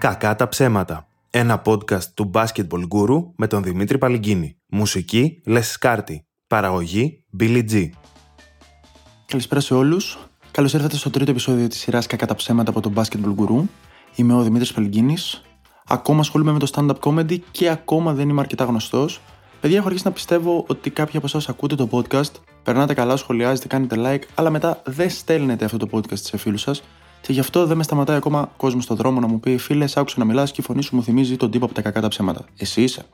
Κακά τα ψέματα. Ένα podcast του Basketball Guru με τον Δημήτρη Παλυγκίνη. Μουσική Les Σκάρτη. Παραγωγή Billy G. Καλησπέρα σε όλους. Καλώς ήρθατε στο τρίτο επεισόδιο της σειράς Κακά τα ψέματα από τον Basketball Guru. Είμαι ο Δημήτρης Παλυγκίνη. Ακόμα ασχολούμαι με το stand-up comedy και ακόμα δεν είμαι αρκετά γνωστός. Παιδιά, έχω αρχίσει να πιστεύω ότι κάποιοι από εσάς ακούτε το podcast, περνάτε καλά, σχολιάζετε, κάνετε like, αλλά μετά δεν στέλνετε αυτό το podcast σε φίλους σας και γι' αυτό δεν με σταματάει ακόμα κόσμος στον δρόμο να μου πει: Φίλε, άκουσα να μιλάς και η φωνή σου μου θυμίζει τον τύπο από τα κακά τα ψέματα. Εσύ είσαι.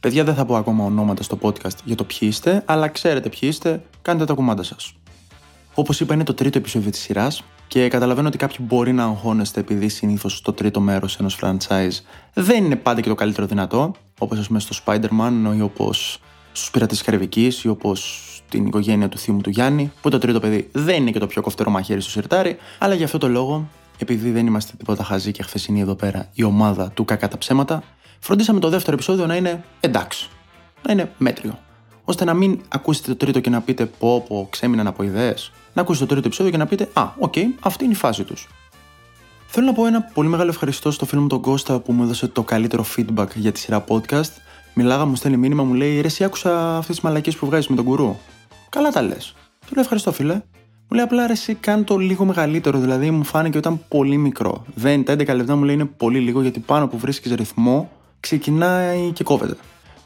Παιδιά, δεν θα πω ακόμα ονόματα στο podcast για το ποιοι είστε, αλλά ξέρετε ποιοι είστε, κάντε τα κουμάντα σας. Όπως είπα, είναι το τρίτο επεισόδιο της σειράς και καταλαβαίνω ότι κάποιοι μπορεί να αγχώνεστε επειδή συνήθως το τρίτο μέρος ενός franchise δεν είναι πάντα και το καλύτερο δυνατό, όπως ας πούμε στο Spider-Man ή όπως στους Πειρατές της Καρυβικής ή όπως την οικογένεια του θείου μου του Γιάννη, που το τρίτο παιδί δεν είναι και το πιο κοφτερό μαχαίρι στο σιρτάρι, αλλά για αυτό το λόγο, επειδή δεν είμαστε τίποτα χαζοί και χθεσινοί εδώ πέρα η ομάδα του κακά τα ψέματα, φροντίσαμε το δεύτερο επεισόδιο να είναι εντάξει. Να είναι μέτριο. ώστε να μην ακούσετε το τρίτο και να πείτε πω πω ξέμειναν από ιδέες. Να ακούσετε το τρίτο επεισόδιο και να πείτε Α, okay, αυτή είναι η φάση τους. Θέλω να πω ένα πολύ μεγάλο ευχαριστώ στο φίλο μου τον Κώστα που μου έδωσε το καλύτερο feedback για τη σειρά podcast. Μιλάγα, μου στέλνει μήνυμα, μου λέει Ρε, εσύ άκουσα αυτές τις μαλακίες που βγάζεις με τον κουρού. Καλά τα λες. Του λέω ευχαριστώ, φίλε. Μου λέει απλά ρε, εσύ κάν' το λίγο μεγαλύτερο. Δηλαδή μου φάνηκε ότι ήταν πολύ μικρό. Δεν, τα 11 λεπτά μου λέει είναι πολύ λίγο γιατί πάνω που βρίσκεις ρυθμό ξεκινάει και κόβεται.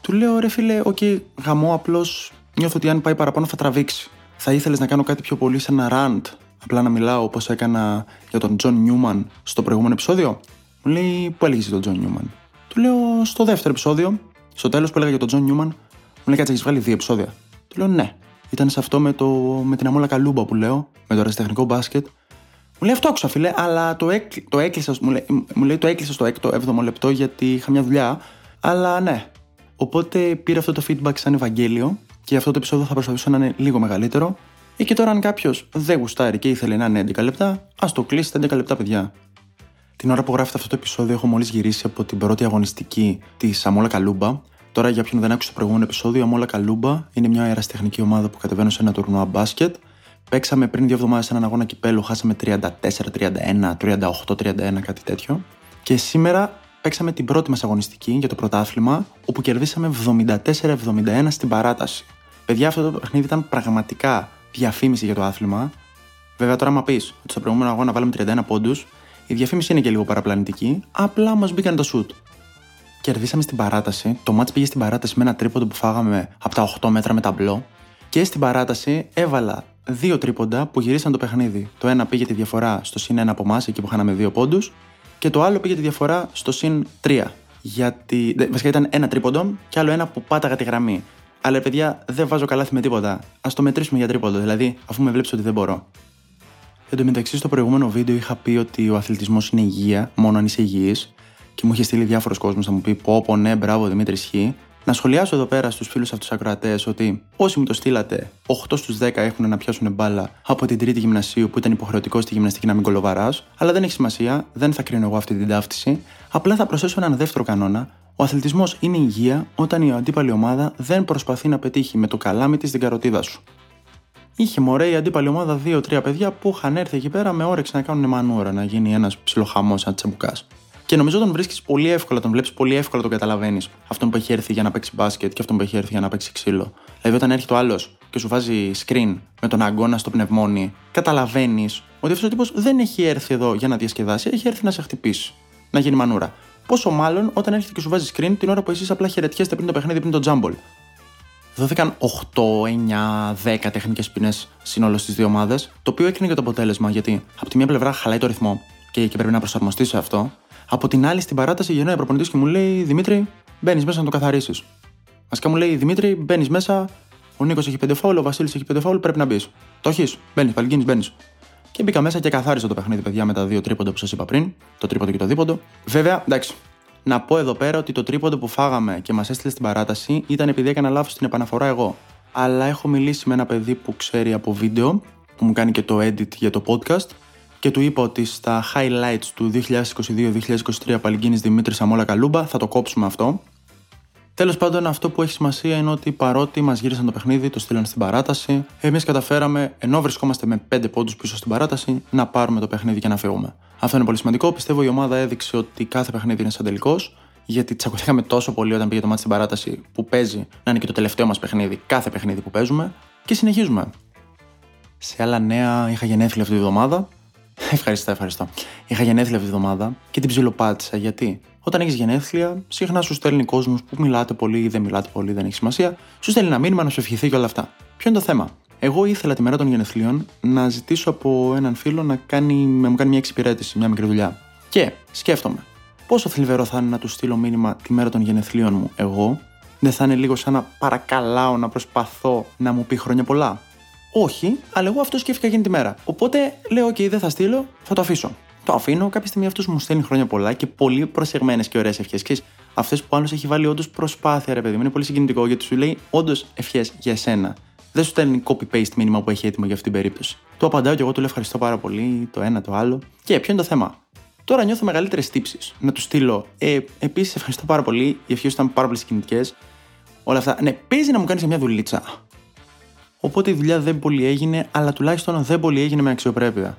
Του λέω ρε φίλε, okay, γαμώ απλώς νιώθω ότι αν πάει παραπάνω θα τραβήξει. Θα ήθελες να κάνω κάτι πιο πολύ σε ένα rant. Απλά να μιλάω όπως έκανα για τον Τζον Νιούμαν στο προηγούμενο επεισόδιο. Μου λέει, Πού έλεγες τον Τζον Νιούμαν; Του λέω στο δεύτερο επεισόδιο, στο τέλος που έλεγα για τον Τζον Νιούμαν, μου λέει Κάτσε, έχεις βγάλει δύο επεισόδια. Του λέω Ναι ήταν σε αυτό με, το, με την αμόλα καλούμπα που λέω, με το αριστεχνικό μπάσκετ. Μου λέει αυτό άκουσα φίλε, αλλά το, έκ, το έκλεισα, μου λέει, μου λέει το έκλεισα στο 6ο, λεπτό γιατί είχα μια δουλειά. Αλλά ναι. Οπότε πήρα αυτό το feedback σαν Ευαγγέλιο και αυτό το επεισόδιο θα προσπαθήσω να είναι λίγο μεγαλύτερο. Ή και τώρα, αν κάποιος δεν γουστάρει και ήθελε να είναι 11 λεπτά, ας το κλείσει 11 λεπτά, παιδιά. Την ώρα που γράφετε αυτό το επεισόδιο, έχω μόλις γυρίσει από την πρώτη αγωνιστική της Αμόλα Καλούμπα, Τώρα, για ποιον δεν άκουσε το προηγούμενο επεισόδιο, Αμόλα Καλούμπα είναι μια αεραστεχνική ομάδα που κατεβαίνω σε ένα τουρνουά μπάσκετ. Παίξαμε πριν δύο εβδομάδες έναν αγώνα κυπέλου, χάσαμε 34-31, 38-31, κάτι τέτοιο. Και σήμερα παίξαμε την πρώτη μας αγωνιστική για το πρωτάθλημα, όπου κερδίσαμε 74-71 στην παράταση. Παιδιά, αυτό το παιχνίδι ήταν πραγματικά διαφήμιση για το άθλημα. Βέβαια, τώρα, άμα πεις ότι στο προηγούμενο αγώνα βάλαμε 31 πόντους, η διαφήμιση είναι και λίγο παραπλανητική, απλά μα μπήκαν το σουτ. Κερδίσαμε στην παράταση. Το μάτς πήγε στην παράταση με ένα τρίποντο που φάγαμε από τα 8 μέτρα με ταμπλό. Και στην παράταση έβαλα δύο τρίποντα που γυρίσαν το παιχνίδι. Το ένα πήγε τη διαφορά στο συν 1 από εμάς, εκεί που χάναμε δύο πόντους. Και το άλλο πήγε τη διαφορά στο συν 3. Γιατί. Βασικά ήταν ένα τρίποντο και άλλο ένα που πάταγα τη γραμμή. Αλλά παιδιά, δεν βάζω καλάθι με τίποτα. Α το μετρήσουμε για τρίποντο, δηλαδή, αφού με βλέπεις ότι δεν μπορώ. Εν τω μεταξύ, στο προηγούμενο βίντεο είχα πει ότι ο αθλητισμός είναι υγεία, μόνο αν είσαι υγιής και μου είχε στείλει διάφορος κόσμος να μου πει: Πω, πω, ναι, μπράβο, Δημήτρη Χ. Να σχολιάσω εδώ πέρα στους φίλους αυτούς ακροατές ότι όσοι μου το στείλατε, 8 στους 10 έχουν να πιάσουν μπάλα από την τρίτη γυμνασίου που ήταν υποχρεωτικό στη γυμναστική να μην κολοβαράς, αλλά δεν έχει σημασία, δεν θα κρίνω εγώ αυτή την ταύτιση. Απλά θα προσθέσω έναν δεύτερο κανόνα. Ο αθλητισμός είναι υγεία όταν η αντίπαλη ομάδα δεν προσπαθεί να πετύχει με το καλάμι της την καροτίδα σου. Είχε μωρέ η αντίπαλη ομάδα 2-3 παιδιά που είχαν έρθει εκεί πέρα με όρεξη να κάνουν μανούρα, να γίνει ένας ψιλοχαμός σαν τσεμπουκάς. Και νομίζω τον βρίσκεις πολύ εύκολα, τον βλέπεις πολύ εύκολα, τον καταλαβαίνεις. Αυτόν που έχει έρθει για να παίξει μπάσκετ και αυτόν που έχει έρθει για να παίξει ξύλο. Δηλαδή, όταν έρχεται ο άλλος και σου βάζει screen με τον αγκώνα στο πνευμόνι, καταλαβαίνεις ότι αυτός ο τύπος δεν έχει έρθει εδώ για να διασκεδάσει, έχει έρθει να σε χτυπήσει. Να γίνει μανούρα. Πόσο μάλλον όταν έρχεται και σου βάζει screen την ώρα που εσείς απλά χαιρετιέστε πριν το παιχνίδι, πριν το τζάμπολ. Δόθηκαν 8, 9, 10 τεχνικές ποινέ σύνολο στι δύο ομάδες, το οποίο έκρινε και το αποτέλεσμα γιατί από τη μία πλευρά χαλάει το ρυθμό και, και πρέπει να προσαρμοστεί σε αυτό, από την άλλη, στην παράταση γυρνάει ο προπονητής και μου λέει: Δημήτρη, μπαίνεις μέσα να το καθαρίσεις. Βασικά μου λέει: Δημήτρη, μπαίνεις μέσα. Ο Νίκος έχει πέντε φάουλ, ο Βασίλης έχει πέντε φάουλ, πρέπει να μπεις. Το έχεις, μπαίνεις, παλικίνη, μπαίνεις. Και μπήκα μέσα και καθάρισα το παιχνίδι, παιδιά, με τα δύο τρίποντα που σας είπα πριν. Το τρίποντο και το δίποντο. Βέβαια, εντάξει. Να πω εδώ πέρα ότι το τρίποντο που φάγαμε και μας έστειλε στην παράταση ήταν επειδή έκανα λάθος στην επαναφορά εγώ. Αλλά έχω μιλήσει με ένα παιδί που ξέρει από βίντεο, που μου κάνει και το edit για το podcast και του είπα ότι στα highlights του 2022-2023 Παλυγκίνη Δημήτρης Αμόλα Καλούμπα θα το κόψουμε αυτό. Τέλος πάντων, αυτό που έχει σημασία είναι ότι παρότι μας γύρισαν το παιχνίδι, το στείλαν στην παράταση, εμείς καταφέραμε, ενώ βρισκόμαστε με 5 πόντους πίσω στην παράταση, να πάρουμε το παιχνίδι και να φύγουμε. Αυτό είναι πολύ σημαντικό. Πιστεύω η ομάδα έδειξε ότι κάθε παιχνίδι είναι σαν τελικός. Γιατί τσακωθήκαμε τόσο πολύ όταν πήγε το μάτι στην παράταση που παίζει να είναι και το τελευταίο μας παιχνίδι, κάθε παιχνίδι που παίζουμε. Και συνεχίζουμε. Σε άλλα νέα, είχα γενέθλια αυτή τη βδομάδα. Ευχαριστώ, ευχαριστώ. Είχα γενέθλια αυτή τη βδομάδα και την ψιλοπάτησα. Γιατί όταν έχεις γενέθλια, συχνά σου στέλνει κόσμος που μιλάτε πολύ ή δεν μιλάτε πολύ, δεν έχει σημασία. Σου στέλνει ένα μήνυμα να σου ευχηθεί και όλα αυτά. Ποιο είναι το θέμα; Εγώ ήθελα τη μέρα των γενεθλίων να ζητήσω από έναν φίλο να, κάνει, να μου κάνει μια εξυπηρέτηση, μια μικρή δουλειά. Και σκέφτομαι, πόσο θλιβερό θα είναι να του στείλω μήνυμα τη μέρα των γενεθλίων μου εγώ, δεν θα είναι λίγο σαν να παρακαλάω να προσπαθώ να μου πει χρόνια πολλά. Όχι, αλλά εγώ αυτό σκέφτηκα εκείνη τη μέρα. Οπότε λέω: OK, δεν θα στείλω, θα το αφήσω. Το αφήνω, κάποια στιγμή αυτός μου στέλνει χρόνια πολλά και πολύ προσεγμένες και ωραίες ευχές. Και αυτές που άλλος έχει βάλει όντως προσπάθεια, ρε παιδί μου, είναι πολύ συγκινητικό γιατί σου λέει όντως ευχές για εσένα. Δεν σου στέλνει copy-paste μήνυμα που έχει έτοιμο για αυτήν την περίπτωση. Το απαντάω και εγώ του λέω ευχαριστώ πάρα πολύ, το ένα, το άλλο. Και ποιο είναι το θέμα; Τώρα νιώθω μεγαλύτερες τύψεις. Να του στείλω. Ε, Επίσης, ευχαριστώ πάρα πολύ. Οι ευχές ήταν πάρα πολύ συγκινητικές. Όλα αυτά. Ναι, παίζει να μου κάνεις μια δουλίτσα. Οπότε η δουλειά δεν πολύ έγινε, αλλά τουλάχιστον δεν πολύ έγινε με αξιοπρέπεια.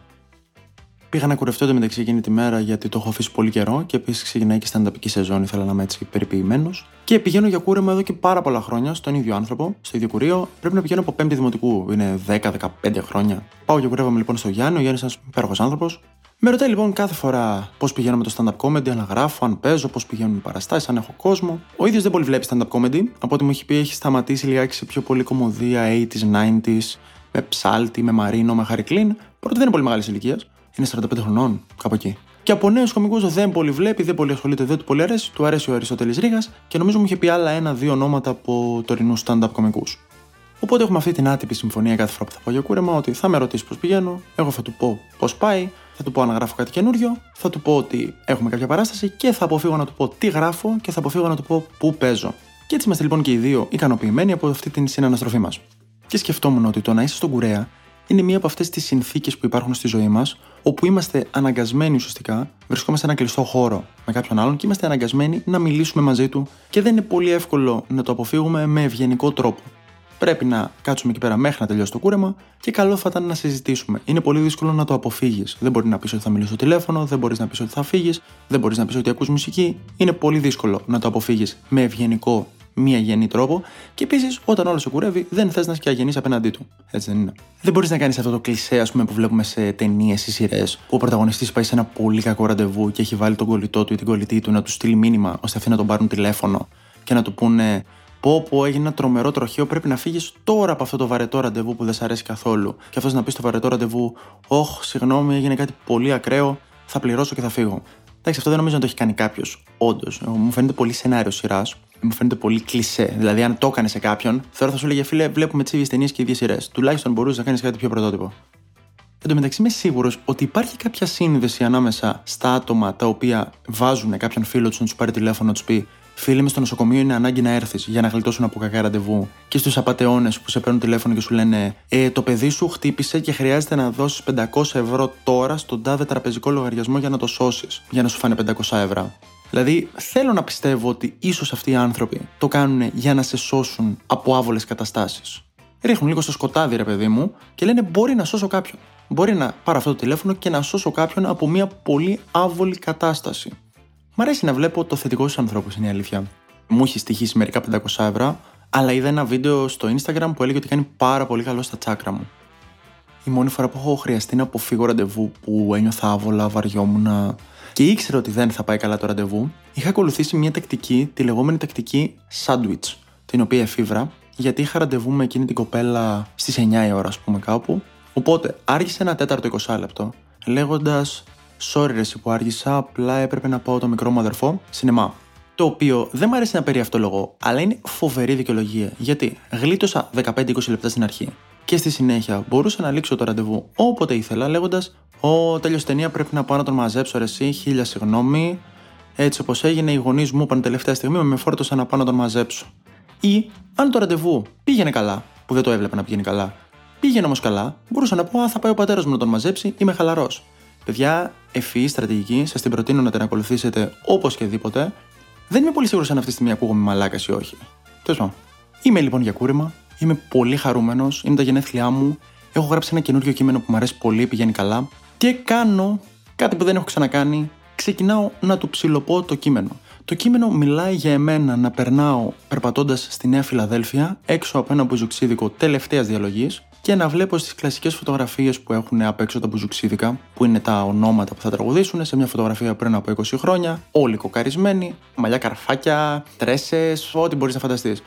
Πήγα να κουρευτώ μεταξύ εκείνη τη μέρα γιατί το έχω αφήσει πολύ καιρό και επίσης ξεκινάει και στην ανταπική σεζόν, ήθελα να είμαι έτσι περιποιημένος. Και πηγαίνω για κούρεμα εδώ και πάρα πολλά χρόνια στον ίδιο άνθρωπο, στο ίδιο κουρίο. Πρέπει να πηγαίνω από πέμπτη δημοτικού, είναι 10-15 χρόνια. Πάω και κουρεύομαι λοιπόν στο Γιάννη, ο Γιάννης είναι ένας υπέροχος άνθρωπος. Με ρωτάει λοιπόν κάθε φορά πώς πηγαίνω με το stand-up comedy, αν γράφω, αν παίζω, πώς πηγαίνουν οι παραστάσεις, αν έχω κόσμο. Ο ίδιος δεν πολύ βλέπει stand-up comedy. Από ό,τι μου έχει πει, έχει σταματήσει λιγάκι σε πιο πολύ κομμωδία 80s, 90s, με ψάλτη, με μαρίνο, με χαρικλίν. Πρώτα δεν είναι πολύ μεγάλης ηλικίας. Είναι 45 χρονών, κάπου εκεί. Και από νέους κομικούς δεν πολύ βλέπει, δεν πολύ ασχολείται, δεν του πολύ αρέσει. Του αρέσει ο Αριστοτέλης Ρίγα και νομίζω μου είχε πει άλλα ένα-δύο ονόματα από τωρινούς stand-up κομικούς. Οπότε έχουμε αυτή την άτυπη συμφωνία κάθε φορά που θα πάω για κούρεμα ότι θα με ρωτήσεις πώς πηγαίνω, εγώ θα του πω πώς πάει, θα του πω αν γράφω κάτι καινούριο, θα του πω ότι έχουμε κάποια παράσταση και θα αποφύγω να του πω τι γράφω και θα αποφύγω να του πω πού παίζω. Και έτσι είμαστε λοιπόν και οι δύο ικανοποιημένοι από αυτή την συναναστροφή μας. Και σκεφτόμουν ότι το να είσαι στον κουρέα είναι μία από αυτές τις συνθήκες που υπάρχουν στη ζωή μας, όπου είμαστε αναγκασμένοι ουσιαστικά, βρισκόμαστε σε ένα κλειστό χώρο με κάποιον άλλον και είμαστε αναγκασμένοι να μιλήσουμε μαζί του και δεν είναι πολύ εύκολο να το αποφύγουμε με ευγενικό τρόπο. Πρέπει να κάτσουμε εκεί πέρα μέχρι να τελειώσει το κούρεμα και καλό θα ήταν να συζητήσουμε. Είναι πολύ δύσκολο να το αποφύγεις. Δεν μπορεί να πεις ότι θα μιλήσω στο τηλέφωνο, δεν μπορείς να πεις ότι θα φύγεις, δεν μπορείς να πεις ότι ακούς μουσική. Είναι πολύ δύσκολο να το αποφύγεις με ευγενικό μία γενή τρόπο. Και επίσης, όταν όλο σε κουρεύει, δεν θες να είσαι και αγενή απέναντί του. Έτσι δεν είναι. Δεν μπορείς να κάνεις αυτό το κλισέ, ας πούμε, που βλέπουμε σε ταινίες ή σειρές, που ο πρωταγωνιστής πάει σε ένα πολύ κακό ραντεβού και έχει βάλει τον κολλητό του ή την κολλητή του να του στείλει μήνυμα ώστε αυτοί να τον πάρουν τηλέφωνο και να του πούνε Πω, πω, έγινε ένα τρομερό τροχείο. Πρέπει να φύγεις τώρα από αυτό το βαρετό ραντεβού που δεν σε αρέσει καθόλου. Και αυτός να πει στο βαρετό ραντεβού, Ωχ, συγγνώμη, έγινε κάτι πολύ ακραίο. Θα πληρώσω και θα φύγω. Εντάξει, αυτό δεν νομίζω να το έχει κάνει κάποιος. Όντως. Μου φαίνεται πολύ σενάριο σειράς. Μου φαίνεται πολύ κλισέ. Δηλαδή, αν το έκανε σε κάποιον, τώρα θα σου λέγε φίλε, βλέπουμε τσίβιε ταινίες και ίδιες σειρές. Τουλάχιστον μπορούσες να κάνεις κάτι πιο πρωτότυπο. Εν τω μεταξύ, είμαι σίγουρος ότι υπάρχει κάποια σύνδεση ανάμεσα στα άτομα τα οποία βάζουν κάποιον φίλο τους να τους πάρει τηλέφωνο να τους πει Φίλοι με στο νοσοκομείο είναι ανάγκη να έρθεις για να γλιτώσουν από κακά ραντεβού. Και στους απαταιώνε που σε παίρνουν τηλέφωνο και σου λένε Ε, το παιδί σου χτύπησε και χρειάζεται να δώσεις 500 ευρώ τώρα στον τάδε τραπεζικό λογαριασμό για να το σώσεις. Για να σου φάνε 500 ευρώ. Δηλαδή, θέλω να πιστεύω ότι ίσως αυτοί οι άνθρωποι το κάνουν για να σε σώσουν από άβολες καταστάσεις. Ρίχνουν λίγο στο σκοτάδι, ρε παιδί μου, και λένε Μπορεί να σώσω κάποιον. Μπορεί να πάρω αυτό το τηλέφωνο και να σώσω κάποιον από μια πολύ άβολη κατάσταση. Μ' αρέσει να βλέπω το θετικό στους ανθρώπους, είναι η αλήθεια. Μου έχει στοιχήσει μερικά 500 ευρώ, αλλά είδα ένα βίντεο στο Instagram που έλεγε ότι κάνει πάρα πολύ καλό στα τσάκρα μου. Η μόνη φορά που έχω χρειαστεί να αποφύγω ραντεβού που ένιωθα άβολα, βαριόμουν και ήξερα ότι δεν θα πάει καλά το ραντεβού, είχα ακολουθήσει μια τακτική, τη λεγόμενη τακτική sandwich, την οποία εφήβρα, γιατί είχα ραντεβού με εκείνη την κοπέλα στις 9 η ώρα, ας πούμε, κάπου. Οπότε άργησε ένα τέταρτο 20 λεπτό, λέγοντας Sorry, ρε, που άργησα, απλά έπρεπε να πάω το μικρό μου αδερφό σινεμά. Το οποίο δεν μου αρέσει να περί λόγο, αλλά είναι φοβερή δικαιολογία. Γιατί γλίτωσα 15-20 λεπτά στην αρχή και στη συνέχεια μπορούσα να λήξω το ραντεβού όποτε ήθελα, λέγοντας: Ω, τέλειο ταινία πρέπει να πάω να τον μαζέψω, ρε, εσύ, χίλια συγγνώμη. Έτσι όπως έγινε, οι γονείς μου είπαν τελευταία στιγμή με φόρτωσαν να πάω να τον μαζέψω. Ή αν το ραντεβού πήγαινε καλά, που δεν το έβλεπα να πηγαίνει καλά, πήγαινε όμως καλά, μπορούσα να πω: Α, θα πάει ο πατέρας μου να τον μαζέψει, είμαι χαλαρός. Παιδιά, ευφυή στρατηγική, σας την προτείνω να την ακολουθήσετε όπως και δίποτε. Δεν είμαι πολύ σίγουρος αν αυτή τη στιγμή ακούγομαι μαλάκας ή όχι. Τέλος πάντων. Είμαι λοιπόν για κούρεμα, είμαι πολύ χαρούμενος, είναι τα γενέθλιά μου, έχω γράψει ένα καινούριο κείμενο που μου αρέσει πολύ, πηγαίνει καλά και κάνω κάτι που δεν έχω ξανακάνει, ξεκινάω να του ψηλωπώ το κείμενο. Το κείμενο μιλάει για εμένα να περνάω περπατώντας στη Νέα Φιλαδέλφια έξω από ένα μπουζουξίδικο τελευταίας διαλογής και να βλέπω στις κλασικές φωτογραφίες που έχουν απ' έξω τα μπουζουξίδικα, που είναι τα ονόματα που θα τραγουδήσουν, σε μια φωτογραφία πριν από 20 χρόνια, όλοι κοκαρισμένοι, μαλλιά καρφάκια, τρέσες, ό,τι μπορείς να φανταστείς.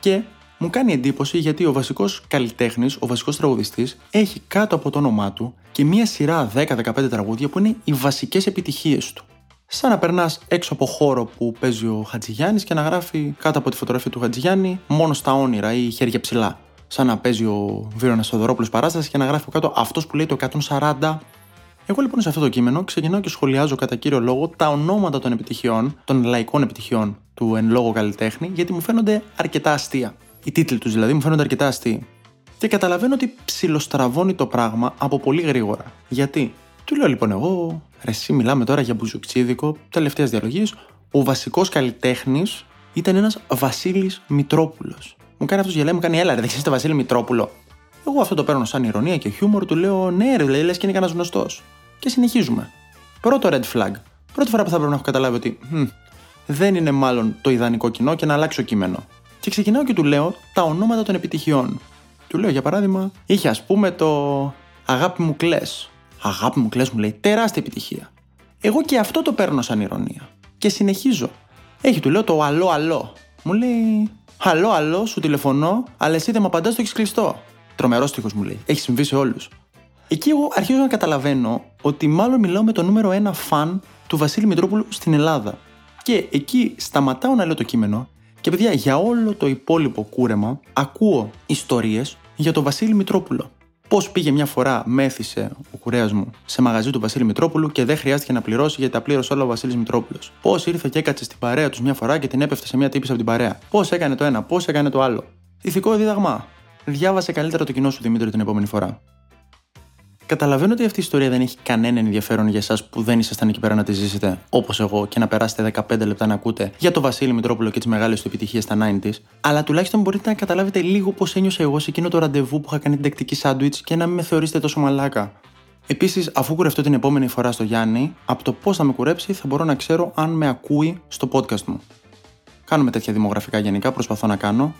Και μου κάνει εντύπωση γιατί ο βασικός καλλιτέχνης, ο βασικός τραγουδιστής, έχει κάτω από το όνομά του και μία σειρά 10-15 τραγούδια που είναι οι βασικές επιτυχίες του. Σαν να περνάς έξω από χώρο που παίζει ο Χατζηγιάννης και να γράφει κάτω από τη φωτογραφία του Χατζηγιάννη μόνο στα όνειρα ή χέρια ψηλά. Σαν να παίζει ο Βίρονας Σοδωρόπουλο παράστασης και να γράφει κάτω αυτός που λέει το 140. Εγώ λοιπόν σε αυτό το κείμενο ξεκινάω και σχολιάζω κατά κύριο λόγο τα ονόματα των επιτυχιών, των λαϊκών επιτυχιών του εν λόγω καλλιτέχνη, γιατί μου φαίνονται αρκετά αστεία. Οι τίτλοι τους δηλαδή μου φαίνονται αρκετά αστείοι. Και καταλαβαίνω ότι ψιλοστραβώνει το πράγμα από πολύ γρήγορα. Γιατί, του λέω λοιπόν εγώ, ρε, εσύ μιλάμε τώρα για μπουζουξίδικο τελευταία διαλογή. Ο βασικός καλλιτέχνης ήταν ένας Βασίλης Μητρόπουλος. Μου κάνει αυτός γελάει, μου κάνει έλα, ρε, δεν το Βασίλη Μητρόπουλο. Εγώ αυτό το παίρνω σαν ηρωνία και χιούμορ, του λέω ναι, ρε, λες και είναι κανένας γνωστός. Και συνεχίζουμε. Πρώτο red flag. Πρώτη φορά που θα πρέπει να έχω καταλάβει ότι hm, δεν είναι μάλλον το ιδανικό κοινό και να αλλάξω κείμενο. Και ξεκινάω και του λέω τα ονόματα των επιτυχιών. Του λέω για παράδειγμα, είχε ας πούμε το Αγάπη μου κλες. Αγάπη μου κλες μου λέει τεράστια επιτυχία. Εγώ και αυτό το παίρνω σαν ηρωνία. Και συνεχίζω. Έχει του λέω το αλό αλό. Μου λέει Αλό αλό, σου τηλεφωνώ, αλλά εσύ δεν με απαντάς, το έχεις κλειστό. Τρομερός τείχο μου λέει. Έχει συμβεί σε όλους. Εκεί εγώ αρχίζω να καταλαβαίνω ότι μάλλον μιλάω με το νούμερο ένα φαν του Βασίλη Μητρόπουλου στην Ελλάδα. Και εκεί σταματάω να λέω το κείμενο και παιδιά, για όλο το υπόλοιπο κούρεμα ακούω ιστορίες για τον Βασίλη Μητρόπουλο. Πώς πήγε μια φορά, μέθησε ο κουρέας μου σε μαγαζί του Βασίλη Μητρόπουλου και δεν χρειάστηκε να πληρώσει γιατί τα πλήρωσε όλα ο Βασίλης Μητρόπουλος. Πώς ήρθε και έκατσε στην παρέα τους μια φορά και την έπεφτε σε μια τύπη από την παρέα. Πώς έκανε το ένα, πώς έκανε το άλλο. Ηθικό δίδαγμα. Διάβασε καλύτερα το κοινό σου Δημήτρη την επόμενη φορά. Καταλαβαίνω ότι αυτή η ιστορία δεν έχει κανένα ενδιαφέρον για εσάς που δεν ήσασταν εκεί πέρα να τη ζήσετε, όπως εγώ, και να περάσετε 15 λεπτά να ακούτε για το Βασίλη Μητρόπουλο και τις μεγάλες του επιτυχίες στα 90s, αλλά τουλάχιστον μπορείτε να καταλάβετε λίγο πώς ένιωσα εγώ σε εκείνο το ραντεβού που είχα κάνει την τακτική σάντουιτς και να μην με θεωρήσετε τόσο μαλάκα. Επίσης, αφού κουρευτώ την επόμενη φορά στο Γιάννη, από το πώς θα με κουρέψει θα μπορώ να ξέρω αν με ακούει στο podcast μου. Κάνουμε τέτοια δημογραφικά γενικά, προσπαθώ να κάνω.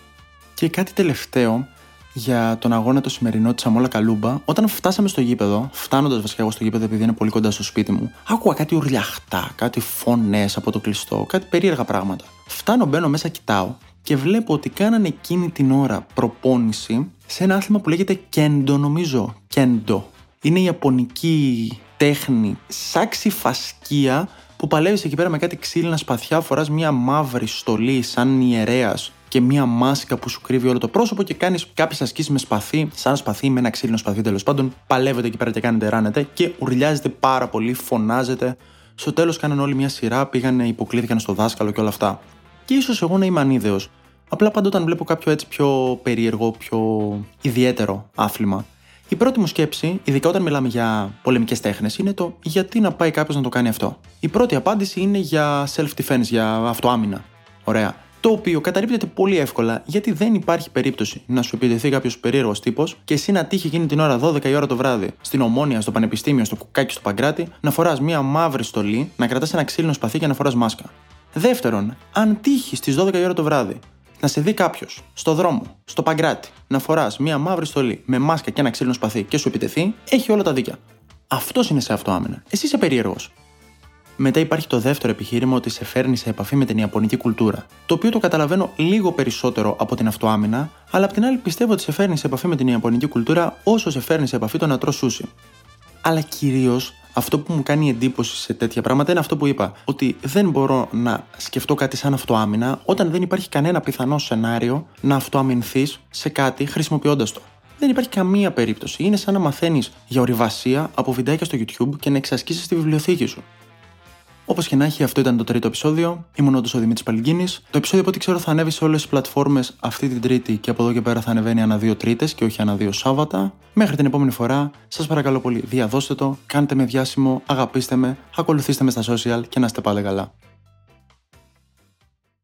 Και κάτι τελευταίο, για τον αγώνα το σημερινό της Αμόλα Καλούμπα, όταν φτάσαμε στο γήπεδο, φτάνοντας βασικά εγώ στο γήπεδο επειδή είναι πολύ κοντά στο σπίτι μου, άκουγα κάτι ουρλιαχτά, κάτι φωνές από το κλειστό, κάτι περίεργα πράγματα. Φτάνω, μπαίνω μέσα, κοιτάω και βλέπω ότι κάνανε εκείνη την ώρα προπόνηση σε ένα άθλημα που λέγεται Κέντο, νομίζω. Κέντο. Είναι η ιαπωνική τέχνη, σάξη φασκία που παλεύει εκεί πέρα με κάτι ξύλινα σπαθιά, φοράς μια μαύρη στολή σαν ιερέας και μία μάσκα που σου κρύβει όλο το πρόσωπο και κάνεις κάποιες ασκήσεις με σπαθί, σαν σπαθί, με ένα ξύλινο σπαθί τέλος πάντων. Παλεύετε εκεί πέρα και κάνετε ράνετε και ουρλιάζετε πάρα πολύ, φωνάζετε. Στο τέλος κάνανε όλη μια σειρά, πήγανε, υποκλήθηκαν στο δάσκαλο και όλα αυτά. Και ίσως εγώ να είμαι ανίδεος. Απλά πάντα όταν βλέπω κάποιο έτσι πιο περίεργο, πιο ιδιαίτερο άθλημα, η πρώτη μου σκέψη, ειδικά όταν μιλάμε για πολεμικές τέχνες, είναι το γιατί να πάει κάποιος να το κάνει αυτό. Η πρώτη απάντηση είναι για self-defense, για αυτοάμυνα. Ωραία το οποίο καταρρύπτεται πολύ εύκολα γιατί δεν υπάρχει περίπτωση να σου επιτεθεί κάποιος περίεργος τύπος και εσύ να τύχει εκείνη την ώρα 12 η ώρα το βράδυ στην Ομόνια, στο Πανεπιστήμιο, στο Κουκάκι, στο Παγκράτη, να φοράς μία μαύρη στολή, να κρατάς ένα ξύλινο σπαθί και να φοράς μάσκα. Δεύτερον, αν τύχεις στις 12 η ώρα το βράδυ να σε δει κάποιος στο δρόμο, στο Παγκράτη, να φοράς μία μαύρη στολή με μάσκα και ένα ξύλινο σπαθί και σου επιτεθεί, έχει όλα τα δίκια. Αυτός είναι σε αυτό άμενα. Εσύ είσαι περίεργος. Μετά υπάρχει το δεύτερο επιχείρημα ότι σε φέρνει σε επαφή με την Ιαπωνική κουλτούρα. Το οποίο το καταλαβαίνω λίγο περισσότερο από την αυτοάμυνα, αλλά απ' την άλλη πιστεύω ότι σε φέρνει σε επαφή με την Ιαπωνική κουλτούρα όσο σε φέρνει σε επαφή το να τρως σούσι. Αλλά κυρίως αυτό που μου κάνει εντύπωση σε τέτοια πράγματα είναι αυτό που είπα. Ότι δεν μπορώ να σκεφτώ κάτι σαν αυτοάμυνα όταν δεν υπάρχει κανένα πιθανό σενάριο να αυτοαμυνθείς σε κάτι χρησιμοποιώντας το. Δεν υπάρχει καμία περίπτωση. Είναι σαν να μαθαίνεις για ορειβασία από βιντεάκια στο YouTube και να εξασκήσεις τη βιβλιοθήκη σου. Όπως και να έχει, αυτό ήταν το τρίτο επεισόδιο. Ήμουν όντως ο Δημήτρης Παλγκίνη. Το επεισόδιο, από ό,τι ξέρω, θα ανέβει σε όλες τις πλατφόρμες αυτή την Τρίτη και από εδώ και πέρα θα ανεβαίνει ανά δύο Τρίτες και όχι ανά δύο Σάββατα. Μέχρι την επόμενη φορά, σας παρακαλώ πολύ, διαδώστε το, κάντε με διάσημο, αγαπήστε με, ακολουθήστε με στα social και να είστε πάλι καλά.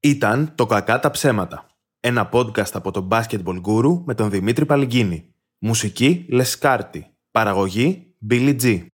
Ήταν το Κακά τα Ψέματα. Ένα podcast από τον Basketball Guru με τον Δημήτρη Παλγκίνη. Μουσική Λεσκάρτη. Παραγωγή Billy G.